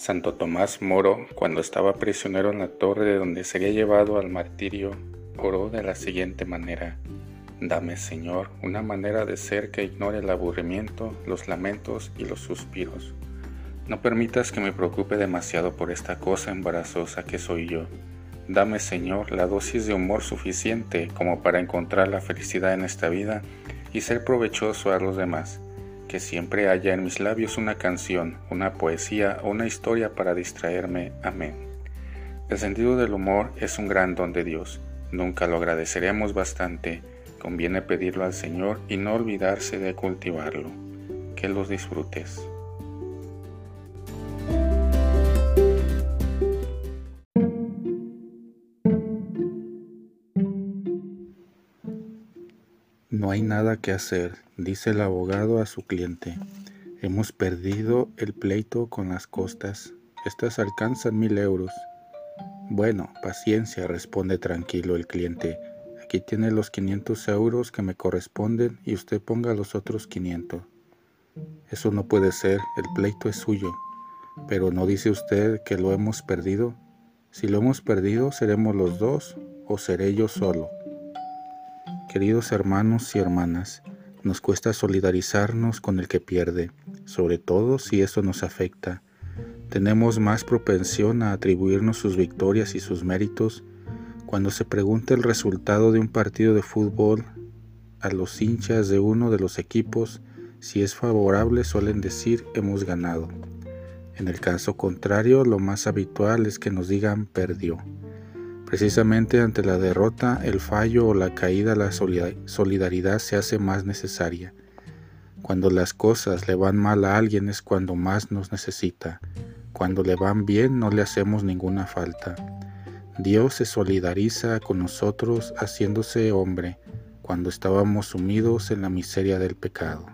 Santo Tomás Moro, cuando estaba prisionero en la torre de donde sería llevado al martirio, oró de la siguiente manera. Dame, Señor, una manera de ser que ignore el aburrimiento, los lamentos y los suspiros. No permitas que me preocupe demasiado por esta cosa embarazosa que soy yo. Dame, Señor, la dosis de humor suficiente como para encontrar la felicidad en esta vida y ser provechoso a los demás que siempre haya en mis labios una canción, una poesía o una historia para distraerme. Amén. El sentido del humor es un gran don de Dios. Nunca lo agradeceremos bastante. Conviene pedirlo al Señor y no olvidarse de cultivarlo. Que los disfrutes. No hay nada que hacer, dice el abogado a su cliente. Hemos perdido el pleito con las costas. Estas alcanzan mil euros. Bueno, paciencia, responde tranquilo el cliente. Aquí tiene los 500 euros que me corresponden y usted ponga los otros 500. Eso no puede ser, el pleito es suyo. Pero ¿no dice usted que lo hemos perdido? Si lo hemos perdido, ¿seremos los dos o seré yo solo? Queridos hermanos y hermanas, nos cuesta solidarizarnos con el que pierde, sobre todo si eso nos afecta. Tenemos más propensión a atribuirnos sus victorias y sus méritos. Cuando se pregunta el resultado de un partido de fútbol a los hinchas de uno de los equipos, si es favorable suelen decir hemos ganado. En el caso contrario, lo más habitual es que nos digan perdió. Precisamente ante la derrota, el fallo o la caída, la solidaridad se hace más necesaria. Cuando las cosas le van mal a alguien es cuando más nos necesita. Cuando le van bien no le hacemos ninguna falta. Dios se solidariza con nosotros haciéndose hombre cuando estábamos sumidos en la miseria del pecado.